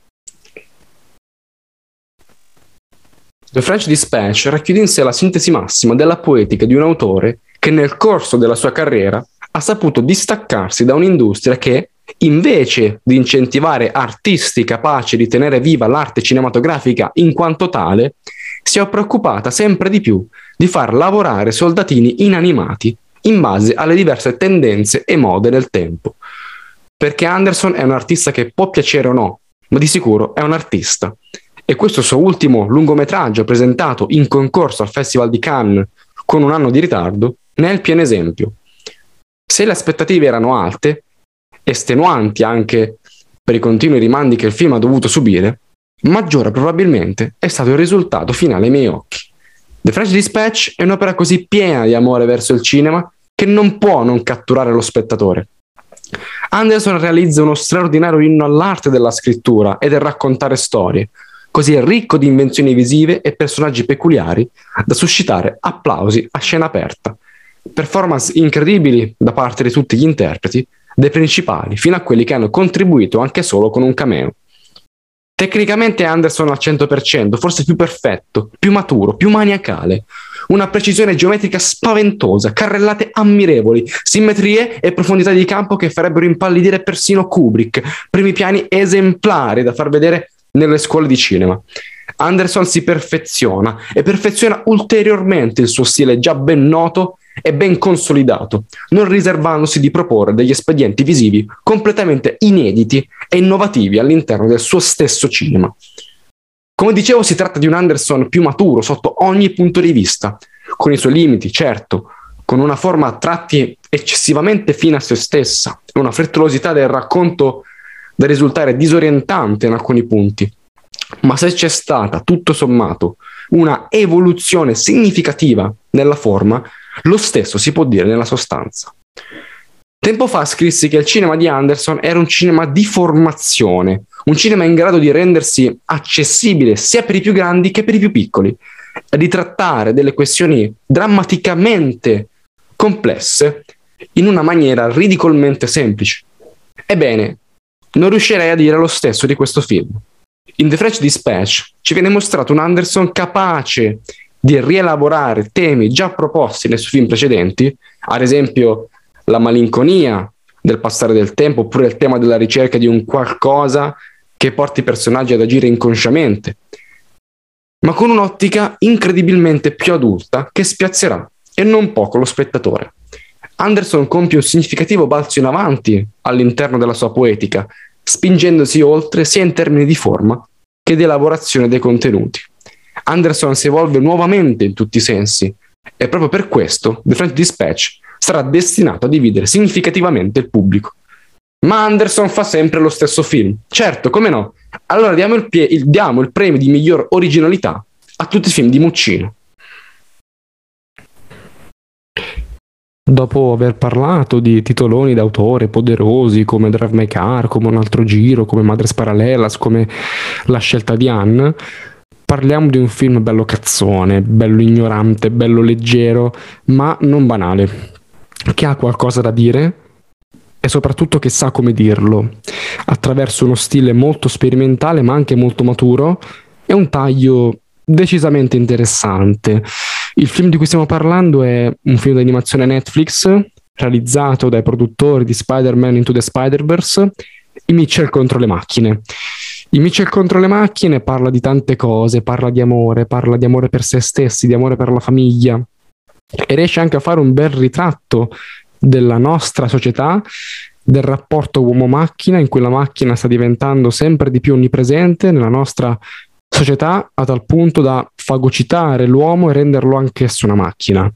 The French Dispatch racchiude in sé la sintesi massima della poetica di un autore che nel corso della sua carriera ha saputo distaccarsi da un'industria che, invece di incentivare artisti capaci di tenere viva l'arte cinematografica in quanto tale, si è preoccupata sempre di più di far lavorare soldatini inanimati in base alle diverse tendenze e mode del tempo. Perché Anderson è un artista che può piacere o no, ma di sicuro è un artista. E questo suo ultimo lungometraggio presentato in concorso al Festival di Cannes con un anno di ritardo ne è il pieno esempio. Se le aspettative erano alte, estenuanti anche per i continui rimandi che il film ha dovuto subire, maggiore probabilmente è stato il risultato finale ai miei occhi. The French Dispatch è un'opera così piena di amore verso il cinema che non può non catturare lo spettatore. Anderson realizza uno straordinario inno all'arte della scrittura e del raccontare storie, così ricco di invenzioni visive e personaggi peculiari da suscitare applausi a scena aperta. Performance incredibili da parte di tutti gli interpreti, dai principali fino a quelli che hanno contribuito anche solo con un cameo. Tecnicamente Anderson al 100%, forse più perfetto, più maturo, più maniacale. Una precisione geometrica spaventosa, carrellate ammirevoli, simmetrie e profondità di campo che farebbero impallidire persino Kubrick, primi piani esemplari da far vedere nelle scuole di cinema. Anderson si perfeziona e perfeziona ulteriormente il suo stile già ben noto e ben consolidato, non riservandosi di proporre degli espedienti visivi completamente inediti e innovativi all'interno del suo stesso cinema. Come dicevo, si tratta di un Anderson più maturo sotto ogni punto di vista, con i suoi limiti, certo, con una forma a tratti eccessivamente fine a se stessa, una frettolosità del racconto da risultare disorientante in alcuni punti. Ma se c'è stata, tutto sommato, una evoluzione significativa nella forma, lo stesso si può dire nella sostanza. Tempo fa scrissi che il cinema di Anderson era un cinema di formazione, un cinema in grado di rendersi accessibile sia per i più grandi che per i più piccoli, e di trattare delle questioni drammaticamente complesse in una maniera ridicolmente semplice. Ebbene, non riuscirei a dire lo stesso di questo film. In The French Dispatch ci viene mostrato un Anderson capace di rielaborare temi già proposti nei suoi film precedenti, ad esempio la malinconia del passare del tempo, oppure il tema della ricerca di un qualcosa che porti i personaggi ad agire inconsciamente, ma con un'ottica incredibilmente più adulta che spiazzerà e non poco lo spettatore. Anderson compie un significativo balzo in avanti all'interno della sua poetica, spingendosi oltre sia in termini di forma che di elaborazione dei contenuti. Anderson si evolve nuovamente in tutti i sensi e proprio per questo The French Dispatch sarà destinato a dividere significativamente il pubblico. Ma Anderson fa sempre lo stesso film. Certo, come no? Allora diamo il, pie- il, diamo il premio di miglior originalità a tutti i film di Muccino. Dopo aver parlato di titoloni d'autore poderosi come Drive My Car, come Un altro giro, come Madres Parallelas, come La scelta di Anne, parliamo di un film bello cazzone, bello ignorante, bello leggero, ma non banale, che ha qualcosa da dire e soprattutto che sa come dirlo, attraverso uno stile molto sperimentale ma anche molto maturo e un taglio decisamente interessante. Il film di cui stiamo parlando è un film di animazione Netflix realizzato dai produttori di Spider-Man Into the Spider-Verse, i Mitchell contro le macchine. I Mitchell contro le macchine parla di tante cose, parla di amore, parla di amore per se stessi, di amore per la famiglia e riesce anche a fare un bel ritratto della nostra società, del rapporto uomo-macchina in cui la macchina sta diventando sempre di più onnipresente nella nostra società a tal punto da fagocitare l'uomo e renderlo anch'esso una macchina.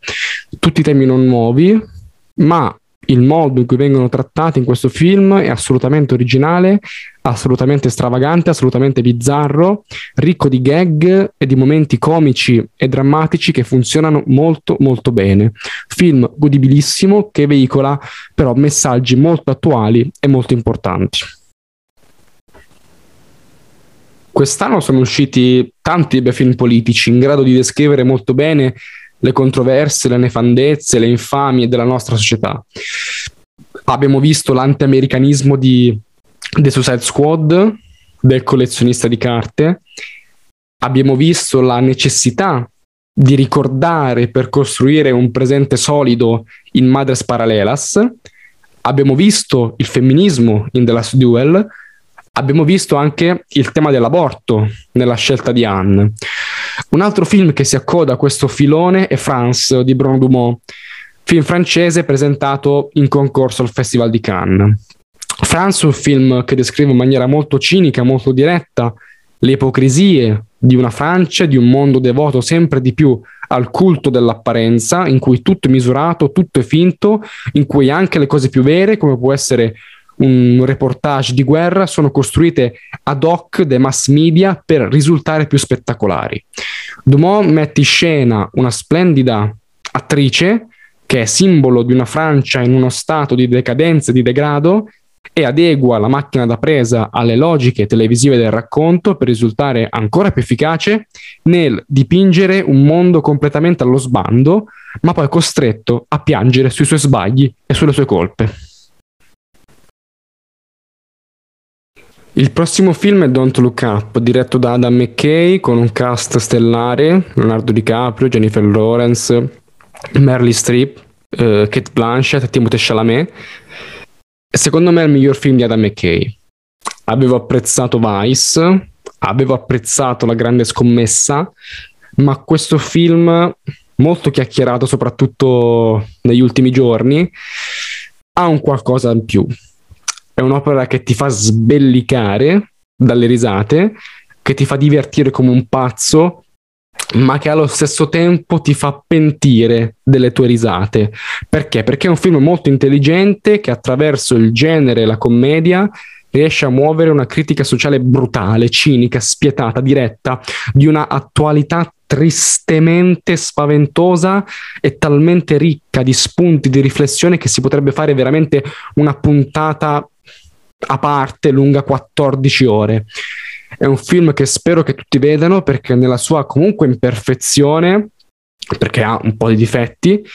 Tutti temi non nuovi, ma il modo in cui vengono trattati in questo film è assolutamente originale, assolutamente stravagante, assolutamente bizzarro, ricco di gag e di momenti comici e drammatici che funzionano molto molto bene. Film godibilissimo che veicola però messaggi molto attuali e molto importanti. Quest'anno sono usciti tanti film politici in grado di descrivere molto bene le controversie, le nefandezze, le infamie della nostra società. Abbiamo visto l'anti-americanismo di The Suicide Squad, del collezionista di carte. Abbiamo visto la necessità di ricordare per costruire un presente solido in Madres Paralelas. Abbiamo visto il femminismo in The Last Duel, abbiamo visto anche il tema dell'aborto nella scelta di Anne. Un altro film che si accoda a questo filone è France di Bruno Dumont, film francese presentato in concorso al Festival di Cannes. France è un film che descrive in maniera molto cinica, molto diretta, le ipocrisie di una Francia, di un mondo devoto sempre di più al culto dell'apparenza, in cui tutto è misurato, tutto è finto, in cui anche le cose più vere, come può essere un reportage di guerra, sono costruite ad hoc dai mass media per risultare più spettacolari. Dumont mette in scena una splendida attrice che è simbolo di una Francia in uno stato di decadenza e di degrado e adegua la macchina da presa alle logiche televisive del racconto per risultare ancora più efficace nel dipingere un mondo completamente allo sbando, ma poi costretto a piangere sui suoi sbagli e sulle sue colpe. Il prossimo film è Don't Look Up, diretto da Adam McKay con un cast stellare, Leonardo DiCaprio, Jennifer Lawrence, Meryl Streep, uh, Kate Blanchett Timothée Chalamet Secondo me è il miglior film di Adam McKay. Avevo apprezzato Vice, avevo apprezzato La grande scommessa, ma questo film, molto chiacchierato soprattutto negli ultimi giorni, ha un qualcosa in più. È un'opera che ti fa sbellicare dalle risate, che ti fa divertire come un pazzo ma che allo stesso tempo ti fa pentire delle tue risate. Perché? Perché è un film molto intelligente che attraverso il genere e la commedia riesce a muovere una critica sociale brutale, cinica, spietata, diretta, di una attualità tristemente spaventosa e talmente ricca di spunti di riflessione che si potrebbe fare veramente una puntata a parte lunga 14 ore. È un film che spero che tutti vedano perché nella sua comunque imperfezione, perché ha un po' di difetti,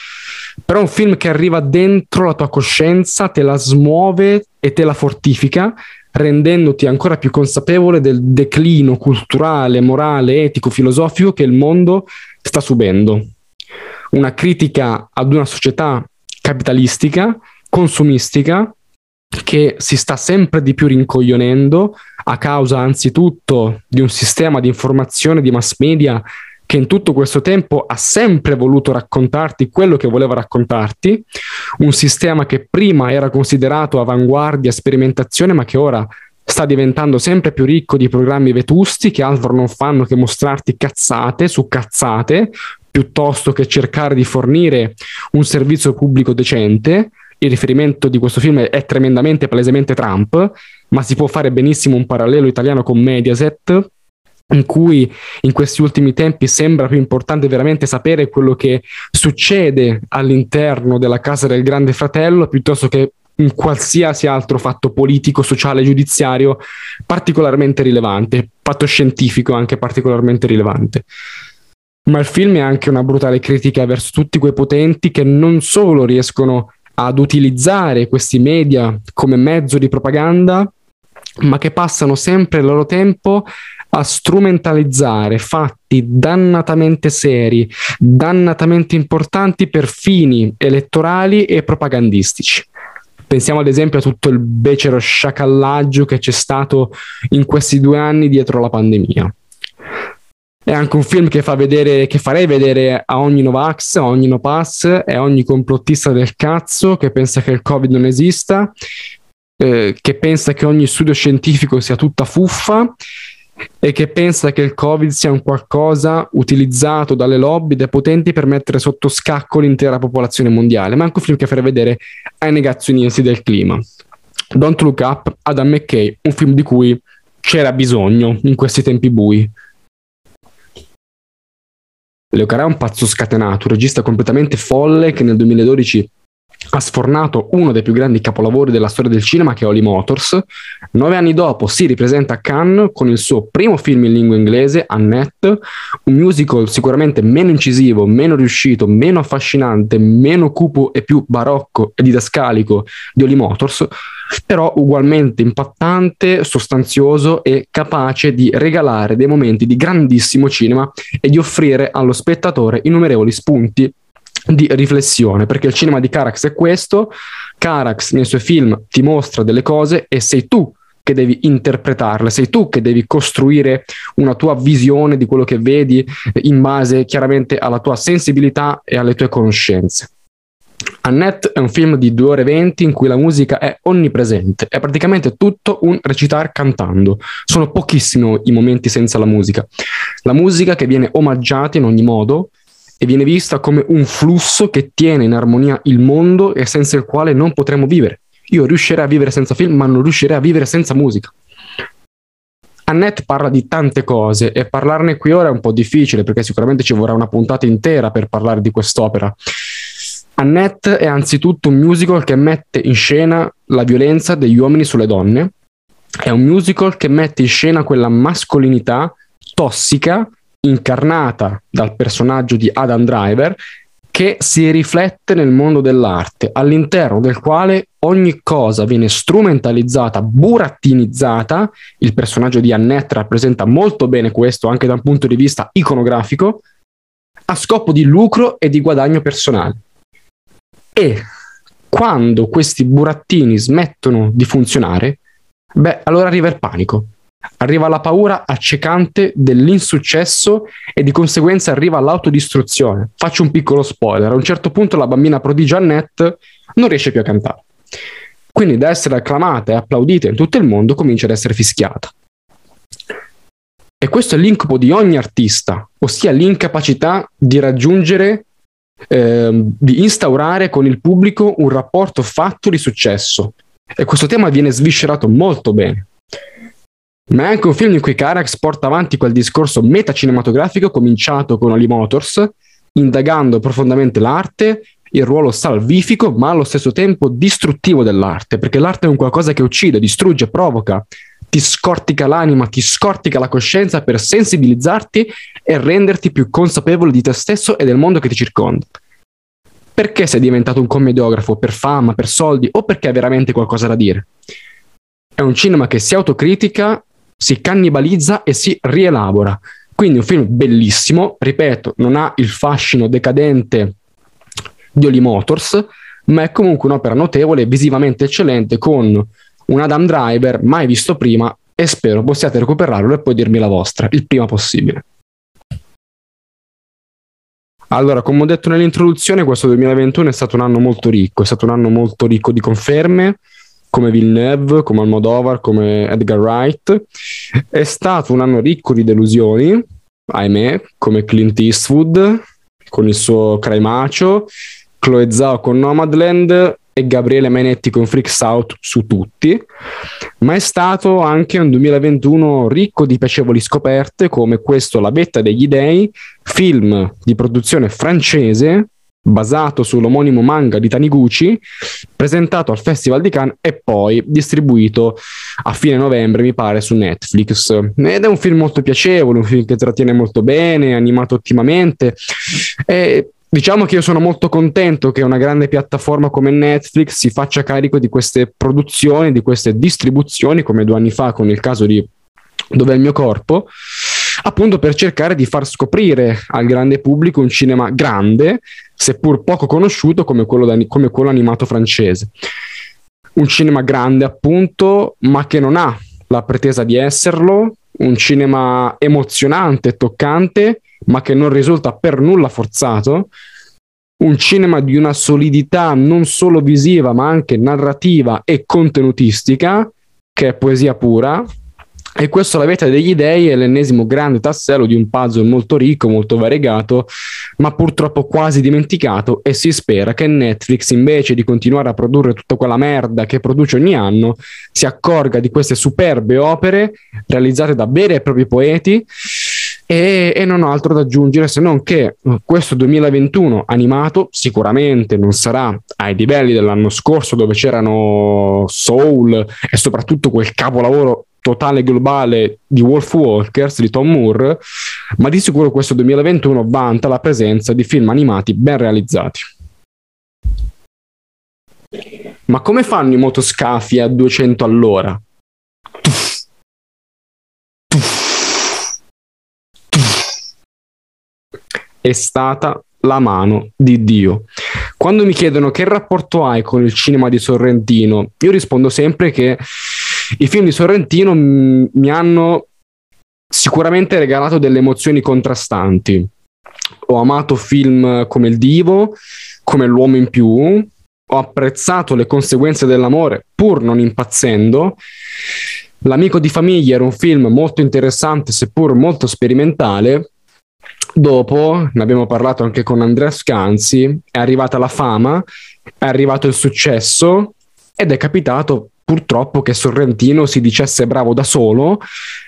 però è un film che arriva dentro la tua coscienza, te la smuove e te la fortifica, rendendoti ancora più consapevole del declino culturale, morale, etico, filosofico che il mondo sta subendo. Una critica ad una società capitalistica, consumistica, che si sta sempre di più rincoglionendo a causa anzitutto di un sistema di informazione di mass media che in tutto questo tempo ha sempre voluto raccontarti quello che voleva raccontarti, un sistema che prima era considerato avanguardia, sperimentazione, ma che ora sta diventando sempre più ricco di programmi vetusti che altro non fanno che mostrarti cazzate su cazzate, piuttosto che cercare di fornire un servizio pubblico decente, il riferimento di questo film è tremendamente palesemente Trump, ma si può fare benissimo un parallelo italiano con Mediaset, in cui in questi ultimi tempi sembra più importante veramente sapere quello che succede all'interno della casa del grande fratello piuttosto che in qualsiasi altro fatto politico, sociale, giudiziario particolarmente rilevante, fatto scientifico anche particolarmente rilevante. Ma il film è anche una brutale critica verso tutti quei potenti che non solo riescono ad utilizzare questi media come mezzo di propaganda, ma che passano sempre il loro tempo a strumentalizzare fatti dannatamente seri, dannatamente importanti per fini elettorali e propagandistici. Pensiamo ad esempio a tutto il becero sciacallaggio che c'è stato in questi due anni dietro la pandemia. È anche un film che, fa vedere, che farei vedere a ogni Novax, a ogni Nopass e a ogni complottista del cazzo che pensa che il Covid non esista, eh, che pensa che ogni studio scientifico sia tutta fuffa e che pensa che il Covid sia un qualcosa utilizzato dalle lobby, dai potenti per mettere sotto scacco l'intera popolazione mondiale, ma anche un film che farei vedere ai negazionisti del clima. Don't Look Up, Adam McKay, un film di cui c'era bisogno in questi tempi bui. Leo Carà è un pazzo scatenato, un regista completamente folle che nel 2012 ha sfornato uno dei più grandi capolavori della storia del cinema che è Holly Motors. Nove anni dopo si ripresenta a Cannes con il suo primo film in lingua inglese, Annette, un musical sicuramente meno incisivo, meno riuscito, meno affascinante, meno cupo e più barocco e didascalico di Holly Motors, però ugualmente impattante, sostanzioso e capace di regalare dei momenti di grandissimo cinema e di offrire allo spettatore innumerevoli spunti di riflessione, perché il cinema di Carax è questo, Carax nei suoi film ti mostra delle cose e sei tu che devi interpretarle, sei tu che devi costruire una tua visione di quello che vedi in base chiaramente alla tua sensibilità e alle tue conoscenze. Annette è un film di 2 ore e 20 in cui la musica è onnipresente, è praticamente tutto un recitar cantando. Sono pochissimi i momenti senza la musica. La musica che viene omaggiata in ogni modo e viene vista come un flusso che tiene in armonia il mondo e senza il quale non potremo vivere. Io riuscirei a vivere senza film, ma non riuscirei a vivere senza musica. Annette parla di tante cose e parlarne qui ora è un po' difficile perché sicuramente ci vorrà una puntata intera per parlare di quest'opera. Annette è anzitutto un musical che mette in scena la violenza degli uomini sulle donne, è un musical che mette in scena quella mascolinità tossica incarnata dal personaggio di Adam Driver che si riflette nel mondo dell'arte, all'interno del quale ogni cosa viene strumentalizzata, burattinizzata. Il personaggio di Annette rappresenta molto bene questo anche da un punto di vista iconografico, a scopo di lucro e di guadagno personale. E quando questi burattini smettono di funzionare, beh, allora arriva il panico arriva la paura accecante dell'insuccesso e di conseguenza arriva l'autodistruzione. Faccio un piccolo spoiler, a un certo punto la bambina prodigia Annette non riesce più a cantare. Quindi da essere acclamata e applaudita in tutto il mondo comincia ad essere fischiata. E questo è l'incubo di ogni artista, ossia l'incapacità di raggiungere, eh, di instaurare con il pubblico un rapporto fatto di successo. E questo tema viene sviscerato molto bene. Ma è anche un film in cui Carax porta avanti quel discorso metacinematografico cominciato con Oli Motors, indagando profondamente l'arte, il ruolo salvifico, ma allo stesso tempo distruttivo dell'arte, perché l'arte è un qualcosa che uccide, distrugge, provoca, ti scortica l'anima, ti scortica la coscienza per sensibilizzarti e renderti più consapevole di te stesso e del mondo che ti circonda. Perché sei diventato un commediografo per fama, per soldi o perché hai veramente qualcosa da dire? È un cinema che si autocritica si cannibalizza e si rielabora. Quindi un film bellissimo, ripeto, non ha il fascino decadente di Oli Motors, ma è comunque un'opera notevole, visivamente eccellente, con un Adam Driver mai visto prima e spero possiate recuperarlo e poi dirmi la vostra il prima possibile. Allora, come ho detto nell'introduzione, questo 2021 è stato un anno molto ricco, è stato un anno molto ricco di conferme, come Villeneuve, come Almodovar, come Edgar Wright. È stato un anno ricco di delusioni, ahimè, come Clint Eastwood con il suo Cry Macho, Chloe Zhao con Nomadland e Gabriele Menetti con Freaks Out su tutti, ma è stato anche un 2021 ricco di piacevoli scoperte come questo La vetta degli dei, film di produzione francese basato sull'omonimo manga di Taniguchi, presentato al Festival di Cannes e poi distribuito a fine novembre, mi pare, su Netflix. Ed è un film molto piacevole, un film che trattiene molto bene, animato ottimamente. E diciamo che io sono molto contento che una grande piattaforma come Netflix si faccia carico di queste produzioni, di queste distribuzioni, come due anni fa con il caso di Dov'è il mio corpo, appunto per cercare di far scoprire al grande pubblico un cinema grande, seppur poco conosciuto come quello, da, come quello animato francese. Un cinema grande, appunto, ma che non ha la pretesa di esserlo, un cinema emozionante, toccante, ma che non risulta per nulla forzato, un cinema di una solidità non solo visiva, ma anche narrativa e contenutistica, che è poesia pura, e questo La vetta degli dei è l'ennesimo grande tassello di un puzzle molto ricco, molto variegato, ma purtroppo quasi dimenticato e si spera che Netflix invece di continuare a produrre tutta quella merda che produce ogni anno, si accorga di queste superbe opere realizzate da veri e propri poeti E, e, non ho altro da aggiungere se non che questo 2021 animato sicuramente non sarà ai livelli dell'anno scorso dove c'erano Soul e soprattutto quel capolavoro totale globale di Wolf Walkers di Tom Moore, ma di sicuro questo 2021 vanta la presenza di film animati ben realizzati. Ma come fanno i motoscafi a 200 all'ora? È stata la mano di Dio. Quando mi chiedono che rapporto hai con il cinema di Sorrentino, io rispondo sempre che i film di Sorrentino m- mi hanno sicuramente regalato delle emozioni contrastanti. Ho amato film come Il Divo, come L'uomo in più, ho apprezzato le conseguenze dell'amore pur non impazzendo. L'amico di famiglia era un film molto interessante, seppur molto sperimentale. Dopo, ne abbiamo parlato anche con Andrea Scanzi, è arrivata la fama, è arrivato il successo ed è capitato purtroppo che Sorrentino si dicesse bravo da solo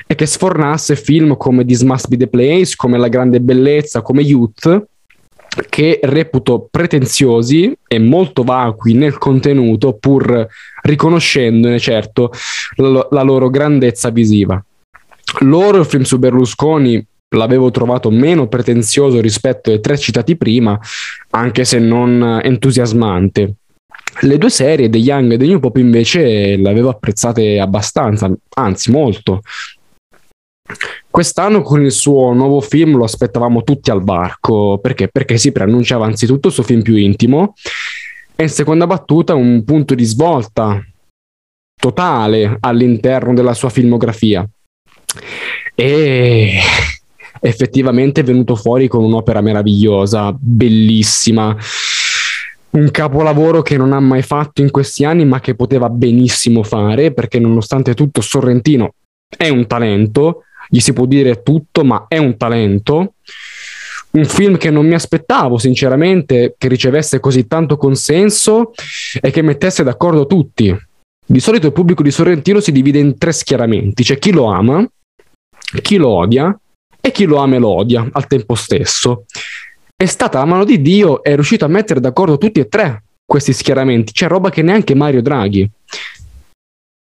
e che sfornasse film come This Must Be the Place, come La Grande Bellezza, come Youth, che reputo pretenziosi e molto vacui nel contenuto, pur riconoscendone certo la, la loro grandezza visiva. Loro, il film su Berlusconi, l'avevo trovato meno pretenzioso rispetto ai tre citati prima, anche se non entusiasmante. Le due serie, The Young e The New Pop, invece l'avevo apprezzate abbastanza, anzi molto. Quest'anno con il suo nuovo film lo aspettavamo tutti al barco, perché? Perché si preannunciava anzitutto il suo film più intimo e in seconda battuta un punto di svolta totale all'interno della sua filmografia. E effettivamente è venuto fuori con un'opera meravigliosa, bellissima, un capolavoro che non ha mai fatto in questi anni, ma che poteva benissimo fare, perché nonostante tutto Sorrentino è un talento, gli si può dire tutto, ma è un talento. Un film che non mi aspettavo, sinceramente, che ricevesse così tanto consenso e che mettesse d'accordo tutti. Di solito il pubblico di Sorrentino si divide in tre schieramenti: c'è chi lo ama, chi lo odia e chi lo ama e lo odia al tempo stesso è stata la mano di Dio è riuscito a mettere d'accordo tutti e tre questi schieramenti. C'è roba che neanche Mario Draghi.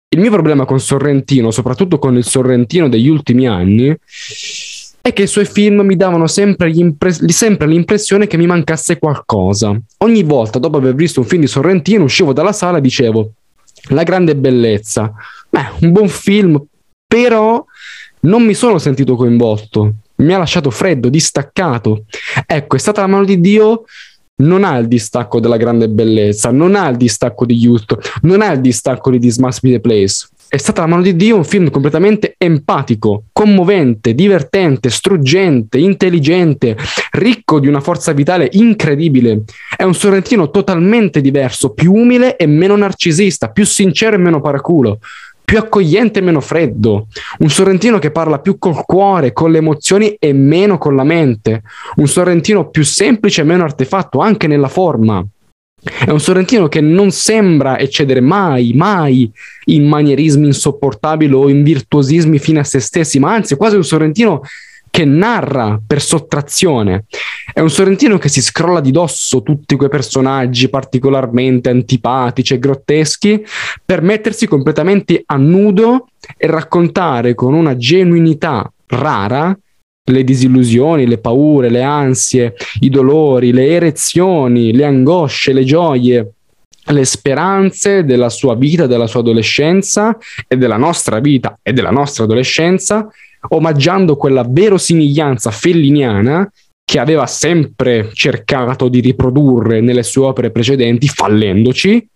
Il mio problema con Sorrentino, soprattutto con il Sorrentino degli ultimi anni, è che i suoi film mi davano sempre, sempre, l'impressione che mi mancasse qualcosa. Ogni volta, dopo aver visto un film di Sorrentino, uscivo dalla sala e dicevo: La grande bellezza. Beh, un buon film, però non mi sono sentito coinvolto mi ha lasciato freddo, distaccato. Ecco, è stata la mano di Dio non ha il distacco della grande bellezza, non ha il distacco di Youth, non ha il distacco di This Must Be the Place. È stata la mano di Dio un film completamente empatico, commovente, divertente, struggente, intelligente, ricco di una forza vitale incredibile. È un Sorrentino totalmente diverso, più umile e meno narcisista, più sincero e meno paraculo più accogliente e meno freddo, un Sorrentino che parla più col cuore, con le emozioni e meno con la mente, un Sorrentino più semplice e meno artefatto anche nella forma. È un Sorrentino che non sembra eccedere mai, mai in manierismi insopportabili o in virtuosismi fine a se stessi, ma anzi è quasi un Sorrentino che narra per sottrazione. È un Sorrentino che si scrolla di dosso tutti quei personaggi particolarmente antipatici e grotteschi per mettersi completamente a nudo e raccontare con una genuinità rara le disillusioni, le paure, le ansie, i dolori, le erezioni, le angosce, le gioie, le speranze della sua vita, della sua adolescenza e della nostra vita e della nostra adolescenza omaggiando quella verosimiglianza felliniana che aveva sempre cercato di riprodurre nelle sue opere precedenti, fallendoci,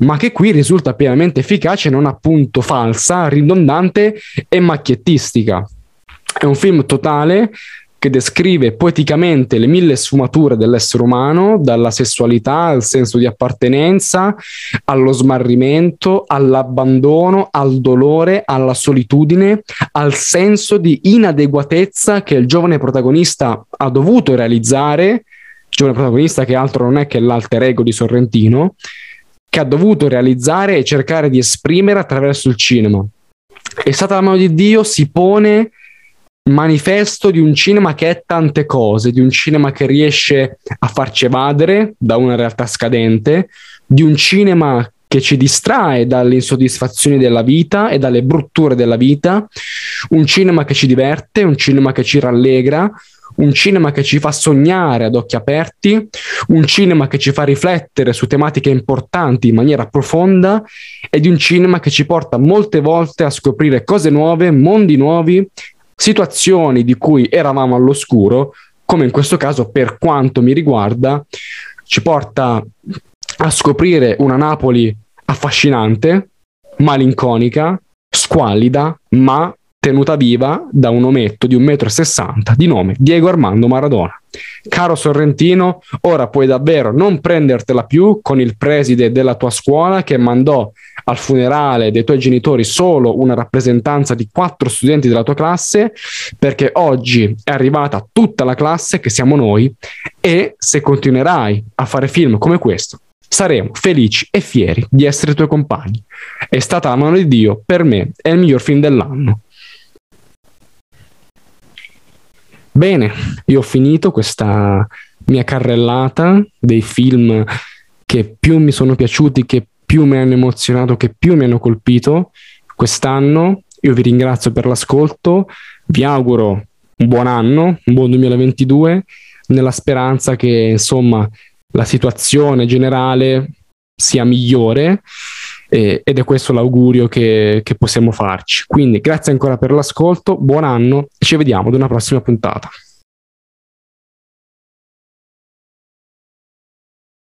ma che qui risulta pienamente efficace, non appunto falsa, ridondante e macchiettistica. È un film totale che descrive poeticamente le mille sfumature dell'essere umano, dalla sessualità al senso di appartenenza, allo smarrimento, all'abbandono, al dolore, alla solitudine, al senso di inadeguatezza che il giovane protagonista ha dovuto realizzare, il giovane protagonista che altro non è che l'alter ego di Sorrentino, che ha dovuto realizzare e cercare di esprimere attraverso il cinema. È stata la mano di Dio, si pone manifesto di un cinema che è tante cose, di un cinema che riesce a farci evadere da una realtà scadente, di un cinema che ci distrae dalle insoddisfazioni della vita e dalle brutture della vita, un cinema che ci diverte, un cinema che ci rallegra, un cinema che ci fa sognare ad occhi aperti, un cinema che ci fa riflettere su tematiche importanti in maniera profonda e di un cinema che ci porta molte volte a scoprire cose nuove, mondi nuovi, situazioni di cui eravamo all'oscuro, come in questo caso per quanto mi riguarda, ci porta a scoprire una Napoli affascinante, malinconica, squallida, ma tenuta viva da un ometto di 1,60 m di nome Diego Armando Maradona. Caro Sorrentino, ora puoi davvero non prendertela più con il preside della tua scuola che mandò al funerale dei tuoi genitori solo una rappresentanza di quattro studenti della tua classe, perché oggi è arrivata tutta la classe che siamo noi e se continuerai a fare film come questo, saremo felici e fieri di essere tuoi compagni. È stata la mano di Dio, per me è il miglior film dell'anno. Bene, io ho finito questa mia carrellata dei film che più mi sono piaciuti, che più mi hanno emozionato, che più mi hanno colpito quest'anno. Io vi ringrazio per l'ascolto, vi auguro un buon anno, un buon 2022, nella speranza che insomma la situazione generale sia migliore eh, ed è questo l'augurio che, che possiamo farci. Quindi grazie ancora per l'ascolto, buon anno e ci vediamo ad una prossima puntata.